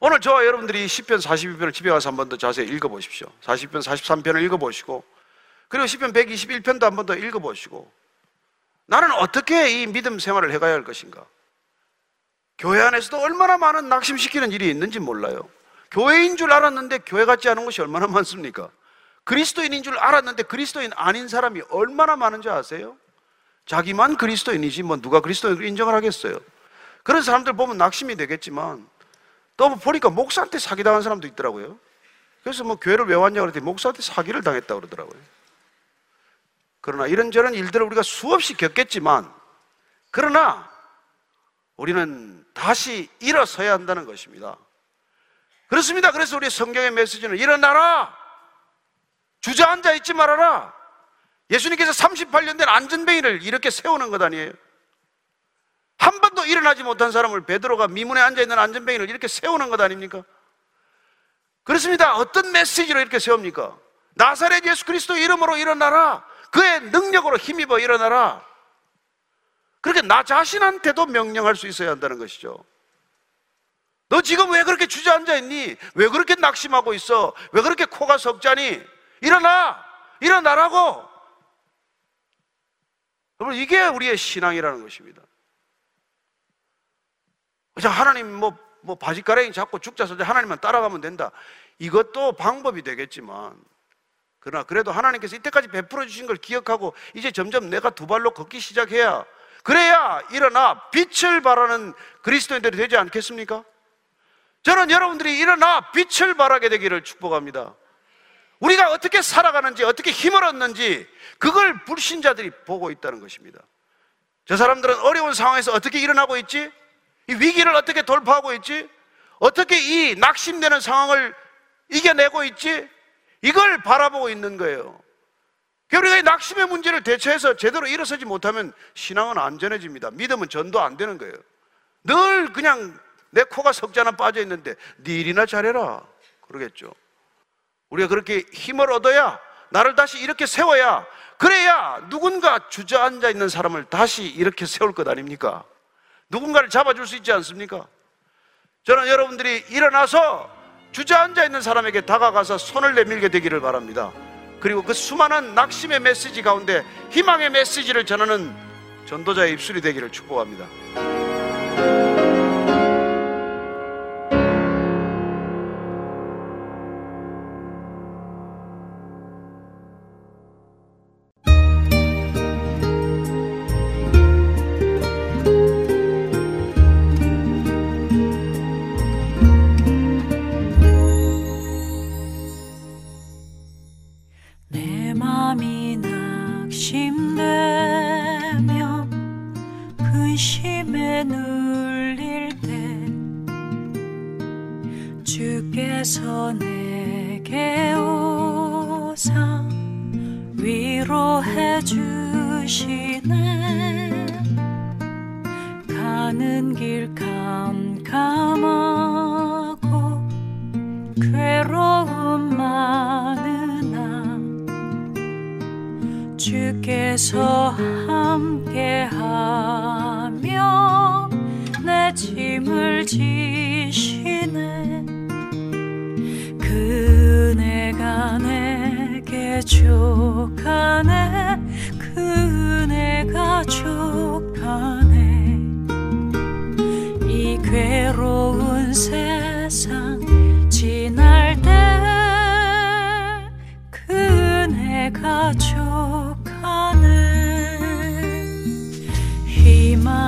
S4: 오늘 저와 여러분들이 10편 42편을 집에 가서 한 번 더 자세히 읽어보십시오. 40편 43편을 읽어보시고 그리고 10편 121편도 한 번 더 읽어보시고 나는 어떻게 이 믿음 생활을 해가야 할 것인가? 교회 안에서도 얼마나 많은 낙심시키는 일이 있는지 몰라요. 교회인 줄 알았는데 교회 같지 않은 것이 얼마나 많습니까? 그리스도인인 줄 알았는데 그리스도인 아닌 사람이 얼마나 많은지 아세요? 자기만 그리스도인이지 뭐 누가 그리스도인을 인정을 하겠어요. 그런 사람들 보면 낙심이 되겠지만 또 보니까 목사한테 사기당한 사람도 있더라고요. 그래서 뭐 교회를 왜 왔냐 그랬더니 목사한테 사기를 당했다 그러더라고요. 그러나 이런저런 일들을 우리가 수없이 겪겠지만 그러나 우리는 다시 일어서야 한다는 것입니다. 그렇습니다. 그래서 우리 성경의 메시지는 일어나라! 주저앉아 있지 말아라! 예수님께서 38년 된 안전뱅이를 이렇게 세우는 것 아니에요? 한 번도 일어나지 못한 사람을 베드로가 미문에 앉아 있는 안전뱅이를 이렇게 세우는 것 아닙니까? 그렇습니다. 어떤 메시지로 이렇게 세웁니까? 나사렛 예수 그리스도 이름으로 일어나라. 그의 능력으로 힘입어 일어나라. 그렇게 나 자신한테도 명령할 수 있어야 한다는 것이죠. 너 지금 왜 그렇게 주저앉아 있니? 왜 그렇게 낙심하고 있어? 왜 그렇게 코가 석자니? 일어나! 일어나라고! 여러분, 이게 우리의 신앙이라는 것입니다. 하나님 뭐, 뭐 바지가랑이 잡고 죽자 서자 하나님만 따라가면 된다. 이것도 방법이 되겠지만, 그러나 그래도 하나님께서 이때까지 베풀어 주신 걸 기억하고 이제 점점 내가 두 발로 걷기 시작해야 그래야 일어나 빛을 발하는 그리스도인들이 되지 않겠습니까? 저는 여러분들이 일어나 빛을 발하게 되기를 축복합니다. 우리가 어떻게 살아가는지, 어떻게 힘을 얻는지, 그걸 불신자들이 보고 있다는 것입니다. 저 사람들은 어려운 상황에서 어떻게 일어나고 있지? 이 위기를 어떻게 돌파하고 있지? 어떻게 이 낙심되는 상황을 이겨내고 있지? 이걸 바라보고 있는 거예요. 우리가 이 낙심의 문제를 대처해서 제대로 일어서지 못하면 신앙은 안전해집니다. 믿음은 전도 안 되는 거예요. 늘 그냥 내 코가 석자 나 빠져 있는데 네 일이나 잘해라. 그러겠죠. 우리가 그렇게 힘을 얻어야 나를 다시 이렇게 세워야 그래야 누군가 주저앉아 있는 사람을 다시 이렇게 세울 것 아닙니까? 누군가를 잡아줄 수 있지 않습니까? 저는 여러분들이 일어나서 주저앉아 있는 사람에게 다가가서 손을 내밀게 되기를 바랍니다.
S5: 그리고 그 수많은 낙심의 메시지 가운데 희망의 메시지를 전하는 전도자의 입술이 되기를 축복합니다.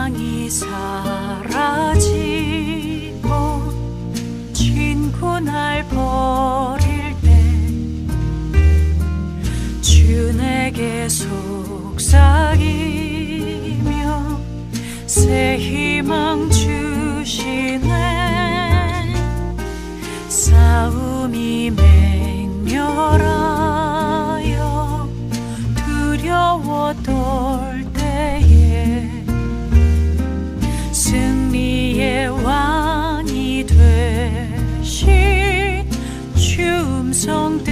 S6: 사랑이
S5: 사라지고 친구 날 버릴 때 주내게 속삭이며 새 희망 주시네 装点。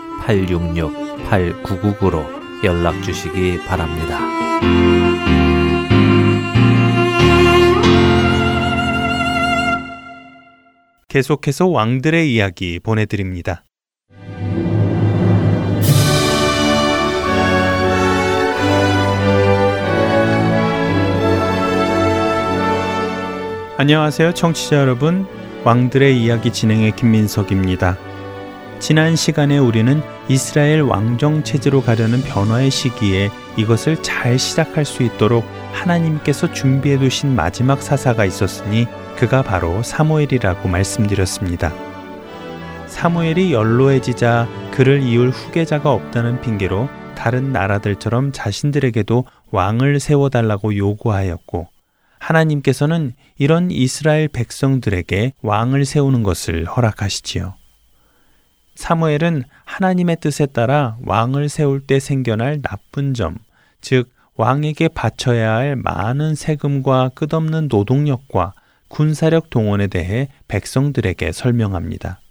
S7: 602-866-8999로 연락 주시기 바랍니다.
S3: 계속해서 왕들의 이야기 보내드립니다. 안녕하세요, 청취자 여러분. 왕들의 이야기 진행의 김민석입니다. 지난 시간에 우리는 이스라엘 왕정 체제로 가려는 변화의 시기에 이것을 잘 시작할 수 있도록 하나님께서 준비해 두신 마지막 사사가 있었으니 그가 바로 사무엘이라고 말씀드렸습니다. 사무엘이 연로해지자 그를 이을 후계자가 없다는 핑계로 다른 나라들처럼 자신들에게도 왕을 세워달라고 요구하였고 하나님께서는 이런 이스라엘 백성들에게 왕을 세우는 것을 허락하시지요. 사무엘은 하나님의 뜻에 따라 왕을 세울 때 생겨날 나쁜 점, 즉 왕에게 바쳐야 할 많은 세금과 끝없는 노동력과 군사력 동원에 대해 백성들에게 설명합니다.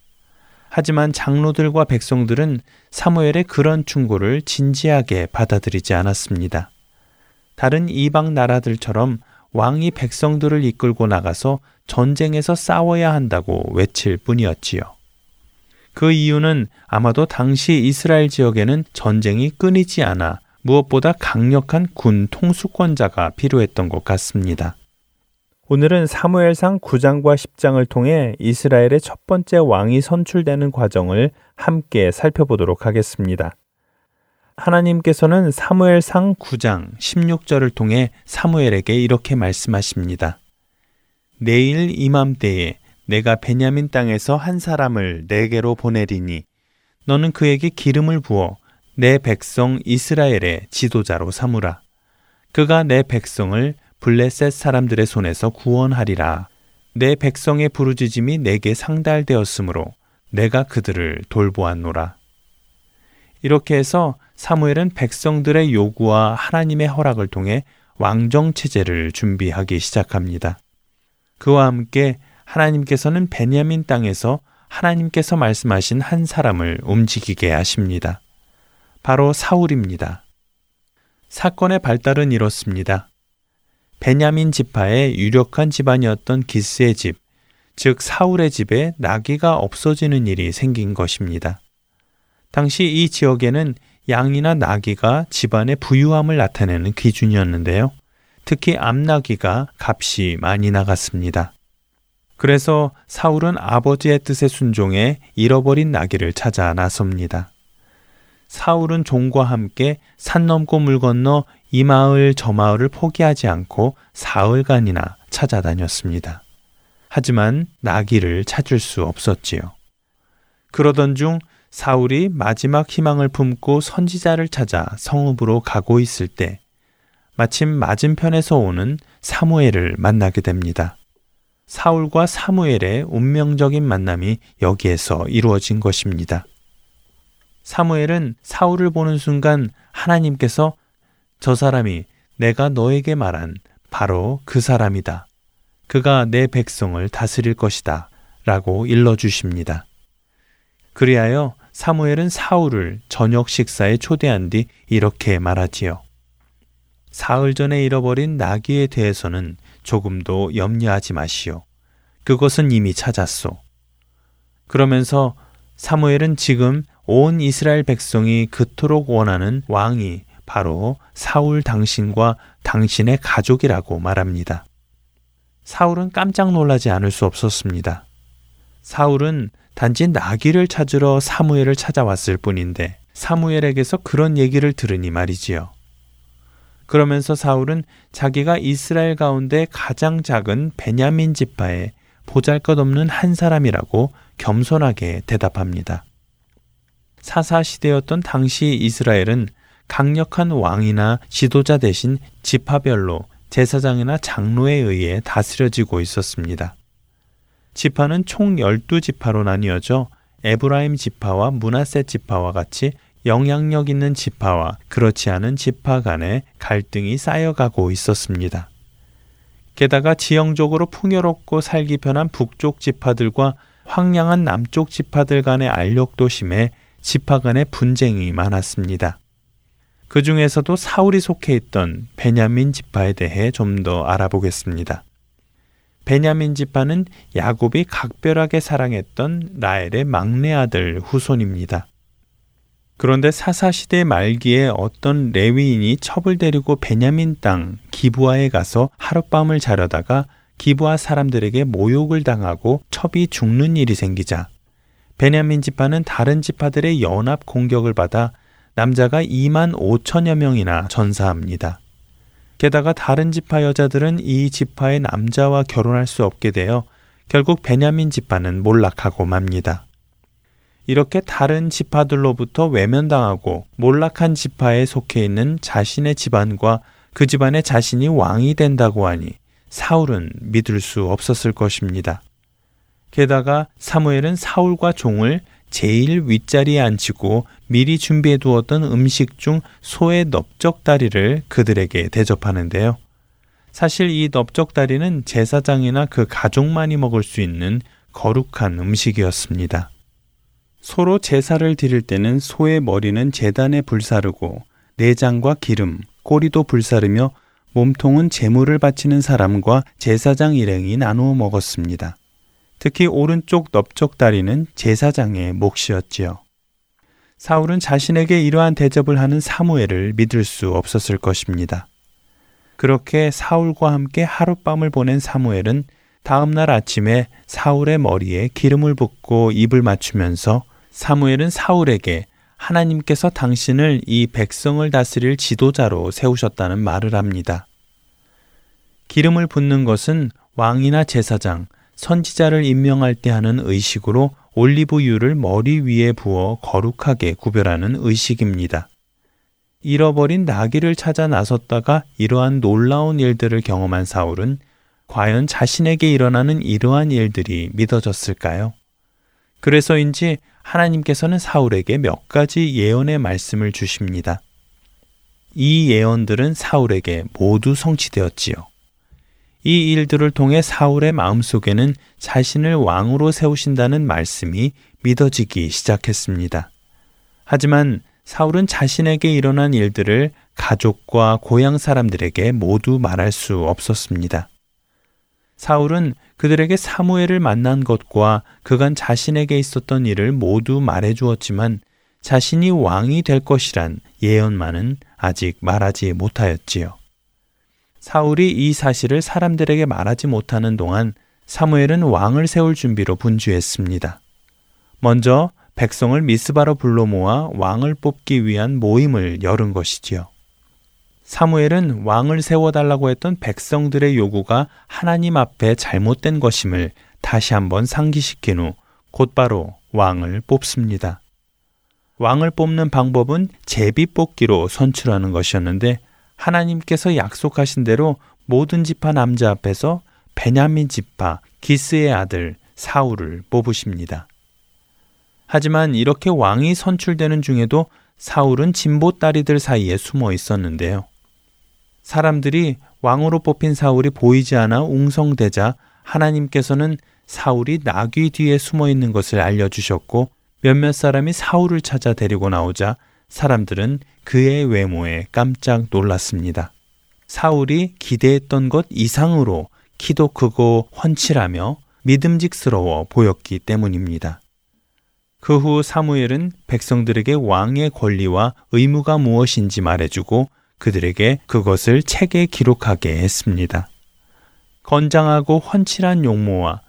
S3: 하지만 장로들과 백성들은 사무엘의 그런 충고를 진지하게 받아들이지 않았습니다. 다른 이방 나라들처럼 왕이 백성들을 이끌고 나가서 전쟁에서 싸워야 한다고 외칠 뿐이었지요. 그 이유는 아마도 당시 이스라엘 지역에는 전쟁이 끊이지 않아 무엇보다 강력한 군 통수권자가 필요했던 것 같습니다. 오늘은 사무엘상 9장과 10장을 통해 이스라엘의 첫 번째 왕이 선출되는 과정을 함께 살펴보도록 하겠습니다. 하나님께서는 사무엘상 9장 16절을 통해 사무엘에게 이렇게 말씀하십니다. 내일 이맘때에 내가 베냐민 땅에서 한 사람을 내게로 보내리니 너는 그에게 기름을 부어 내 백성 이스라엘의 지도자로 삼으라. 그가 내 백성을 블레셋 사람들의 손에서 구원하리라. 내 백성의 부르짖음이 내게 상달되었으므로 내가 그들을 돌보았노라. 이렇게 해서 사무엘은 백성들의 요구와 하나님의 허락을 통해 왕정 체제를 준비하기 시작합니다. 그와 함께 하나님께서는 베냐민 땅에서 하나님께서 말씀하신 한 사람을 움직이게 하십니다. 바로 사울입니다. 사건의 발달은 이렇습니다. 베냐민 지파의 유력한 집안이었던 기스의 집, 즉 사울의 집에 나귀가 없어지는 일이 생긴 것입니다. 당시 이 지역에는 양이나 나귀가 집안의 부유함을 나타내는 기준이었는데요. 특히 암나귀가 값이 많이 나갔습니다. 그래서 사울은 아버지의 뜻에 순종해 잃어버린 나귀를 찾아 나섭니다. 사울은 종과 함께 산 넘고 물 건너 이 마을 저 마을을 포기하지 않고 사흘간이나 찾아다녔습니다. 하지만 나귀를 찾을 수 없었지요. 그러던 중 사울이 마지막 희망을 품고 선지자를 찾아 성읍으로 가고 있을 때 마침 맞은편에서 오는 사무엘을 만나게 됩니다. 사울과 사무엘의 운명적인 만남이 여기에서 이루어진 것입니다. 사무엘은 사울을 보는 순간 하나님께서 저 사람이 내가 너에게 말한 바로 그 사람이다. 그가 내 백성을 다스릴 것이다. 라고 일러주십니다. 그리하여 사무엘은 사울을 저녁 식사에 초대한 뒤 이렇게 말하지요. 사흘 전에 잃어버린 나귀에 대해서는 조금도 염려하지 마시오. 그것은 이미 찾았소. 그러면서 사무엘은 지금 온 이스라엘 백성이 그토록 원하는 왕이 바로 사울 당신과 당신의 가족이라고 말합니다. 사울은 깜짝 놀라지 않을 수 없었습니다. 사울은 단지 나귀를 찾으러 사무엘을 찾아왔을 뿐인데 사무엘에게서 그런 얘기를 들으니 말이지요. 그러면서 사울은 자기가 이스라엘 가운데 가장 작은 베냐민 지파의 보잘 것 없는 한 사람이라고 겸손하게 대답합니다. 사사 시대였던 당시 이스라엘은 강력한 왕이나 지도자 대신 지파별로 제사장이나 장로에 의해 다스려지고 있었습니다. 지파는 총 12지파로 나뉘어져 에브라임 지파와 문하세 지파와 같이 영향력 있는 지파와 그렇지 않은 지파 간에 갈등이 쌓여가고 있었습니다. 게다가 지형적으로 풍요롭고 살기 편한 북쪽 지파들과 황량한 남쪽 지파들 간의 알력도 심해 지파 간의 분쟁이 많았습니다. 그 중에서도 사울이 속해 있던 베냐민 지파에 대해 좀 더 알아보겠습니다. 베냐민 지파는 야곱이 각별하게 사랑했던 라엘의 막내 아들 후손입니다. 그런데 사사시대 말기에 어떤 레위인이 첩을 데리고 베냐민 땅 기부아에 가서 하룻밤을 자려다가 기부아 사람들에게 모욕을 당하고 첩이 죽는 일이 생기자 베냐민 지파는 다른 지파들의 연합 공격을 받아 남자가 2만 5천여 명이나 전사합니다. 게다가 다른 지파 여자들은 이 지파의 남자와 결혼할 수 없게 되어 결국 베냐민 지파는 몰락하고 맙니다. 이렇게 다른 지파들로부터 외면당하고 몰락한 지파에 속해 있는 자신의 집안과 그 집안의 자신이 왕이 된다고 하니 사울은 믿을 수 없었을 것입니다. 게다가 사무엘은 사울과 종을 제일 윗자리에 앉히고 미리 준비해 두었던 음식 중 소의 넓적다리를 그들에게 대접하는데요. 사실 이 넓적다리는 제사장이나 그 가족만이 먹을 수 있는 거룩한 음식이었습니다. 소로 제사를 드릴 때는 소의 머리는 재단에 불사르고 내장과 기름, 꼬리도 불사르며 몸통은 제물을 바치는 사람과 제사장 일행이 나누어 먹었습니다. 특히 오른쪽 넓적 다리는 제사장의 몫이었지요. 사울은 자신에게 이러한 대접을 하는 사무엘을 믿을 수 없었을 것입니다. 그렇게 사울과 함께 하룻밤을 보낸 사무엘은 다음 날 아침에 사울의 머리에 기름을 붓고 입을 맞추면서 사무엘은 사울에게 하나님께서 당신을 이 백성을 다스릴 지도자로 세우셨다는 말을 합니다. 기름을 붓는 것은 왕이나 제사장, 선지자를 임명할 때 하는 의식으로 올리브유를 머리 위에 부어 거룩하게 구별하는 의식입니다. 잃어버린 나귀를 찾아 나섰다가 이러한 놀라운 일들을 경험한 사울은 과연 자신에게 일어나는 이러한 일들이 믿어졌을까요? 그래서인지 하나님께서는 사울에게 몇 가지 예언의 말씀을 주십니다. 이 예언들은 사울에게 모두 성취되었지요. 이 일들을 통해 사울의 마음속에는 자신을 왕으로 세우신다는 말씀이 믿어지기 시작했습니다. 하지만 사울은 자신에게 일어난 일들을 가족과 고향 사람들에게 모두 말할 수 없었습니다. 사울은 그들에게 사무엘을 만난 것과 그간 자신에게 있었던 일을 모두 말해 주었지만 자신이 왕이 될 것이란 예언만은 아직 말하지 못하였지요. 사울이 이 사실을 사람들에게 말하지 못하는 동안 사무엘은 왕을 세울 준비로 분주했습니다. 먼저 백성을 미스바로 불러 모아 왕을 뽑기 위한 모임을 열은 것이지요. 사무엘은 왕을 세워달라고 했던 백성들의 요구가 하나님 앞에 잘못된 것임을 다시 한번 상기시킨 후 곧바로 왕을 뽑습니다. 왕을 뽑는 방법은 제비 뽑기로 선출하는 것이었는데 하나님께서 약속하신 대로 모든 지파 남자 앞에서 베냐민 지파 기스의 아들 사울을 뽑으십니다. 하지만 이렇게 왕이 선출되는 중에도 사울은 진보 딸이들 사이에 숨어 있었는데요. 사람들이 왕으로 뽑힌 사울이 보이지 않아 웅성대자 하나님께서는 사울이 나귀 뒤에 숨어 있는 것을 알려주셨고 몇몇 사람이 사울을 찾아 데리고 나오자 사람들은 그의 외모에 깜짝 놀랐습니다. 사울이 기대했던 것 이상으로 키도 크고 훤칠하며 믿음직스러워 보였기 때문입니다. 그 후 사무엘은 백성들에게 왕의 권리와 의무가 무엇인지 말해주고 그들에게 그것을 책에 기록하게 했습니다. 건장하고 훤칠한 용모와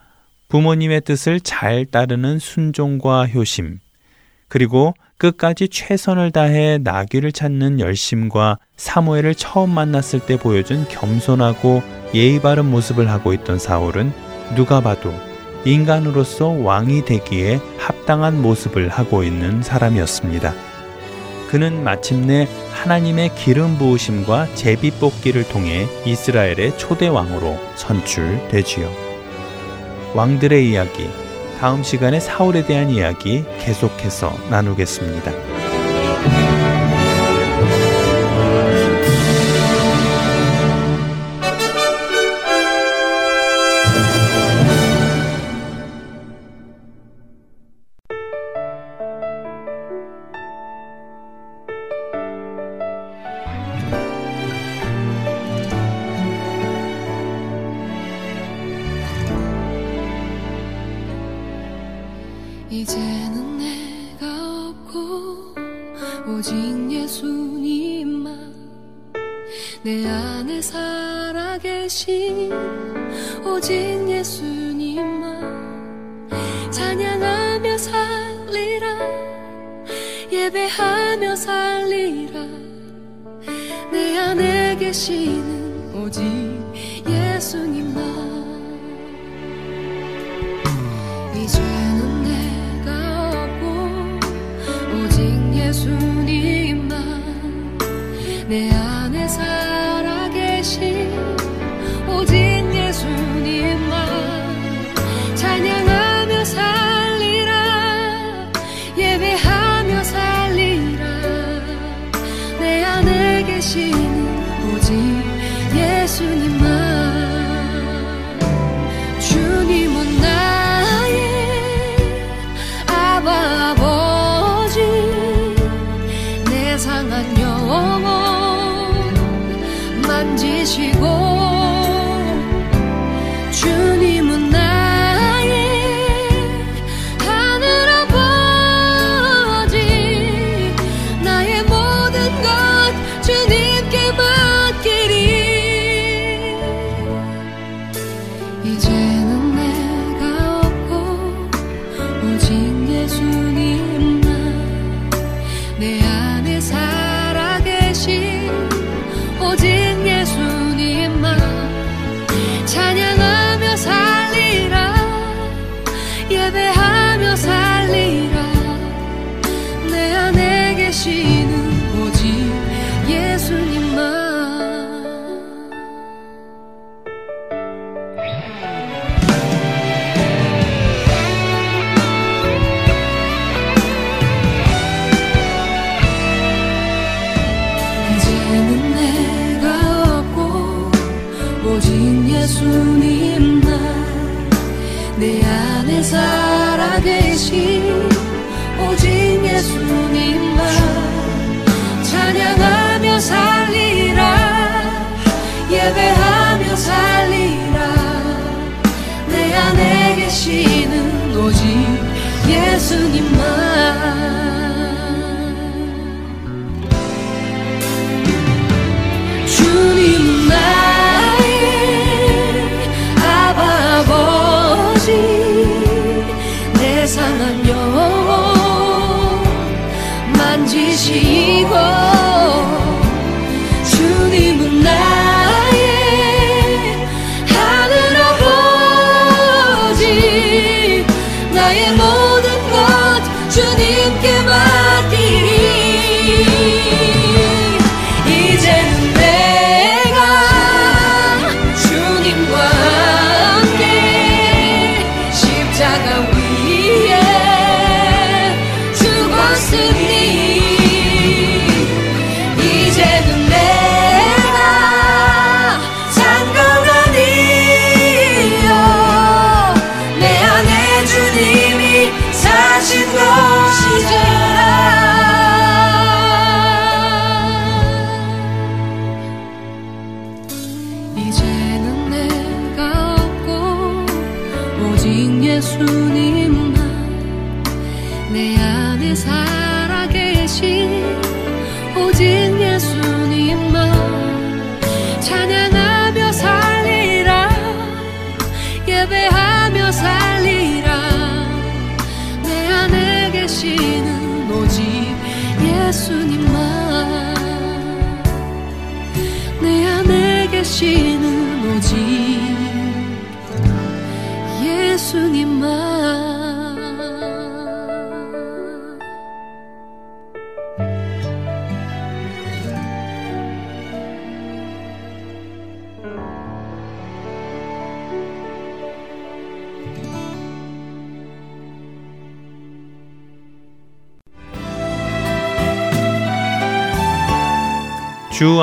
S3: 부모님의 뜻을 잘 따르는 순종과 효심, 그리고 끝까지 최선을 다해 나귀를 찾는 열심과 사무엘을 처음 만났을 때 보여준 겸손하고 예의 바른 모습을 하고 있던 사울은 누가 봐도
S8: 인간으로서 왕이 되기에 합당한 모습을 하고 있는 사람이었습니다. 그는 마침내 하나님의 기름 부으심과 제비 뽑기를 통해 이스라엘의 초대 왕으로 선출되지요. 왕들의 이야기, 다음 시간에 사울에 대한 이야기 계속해서 나누겠습니다.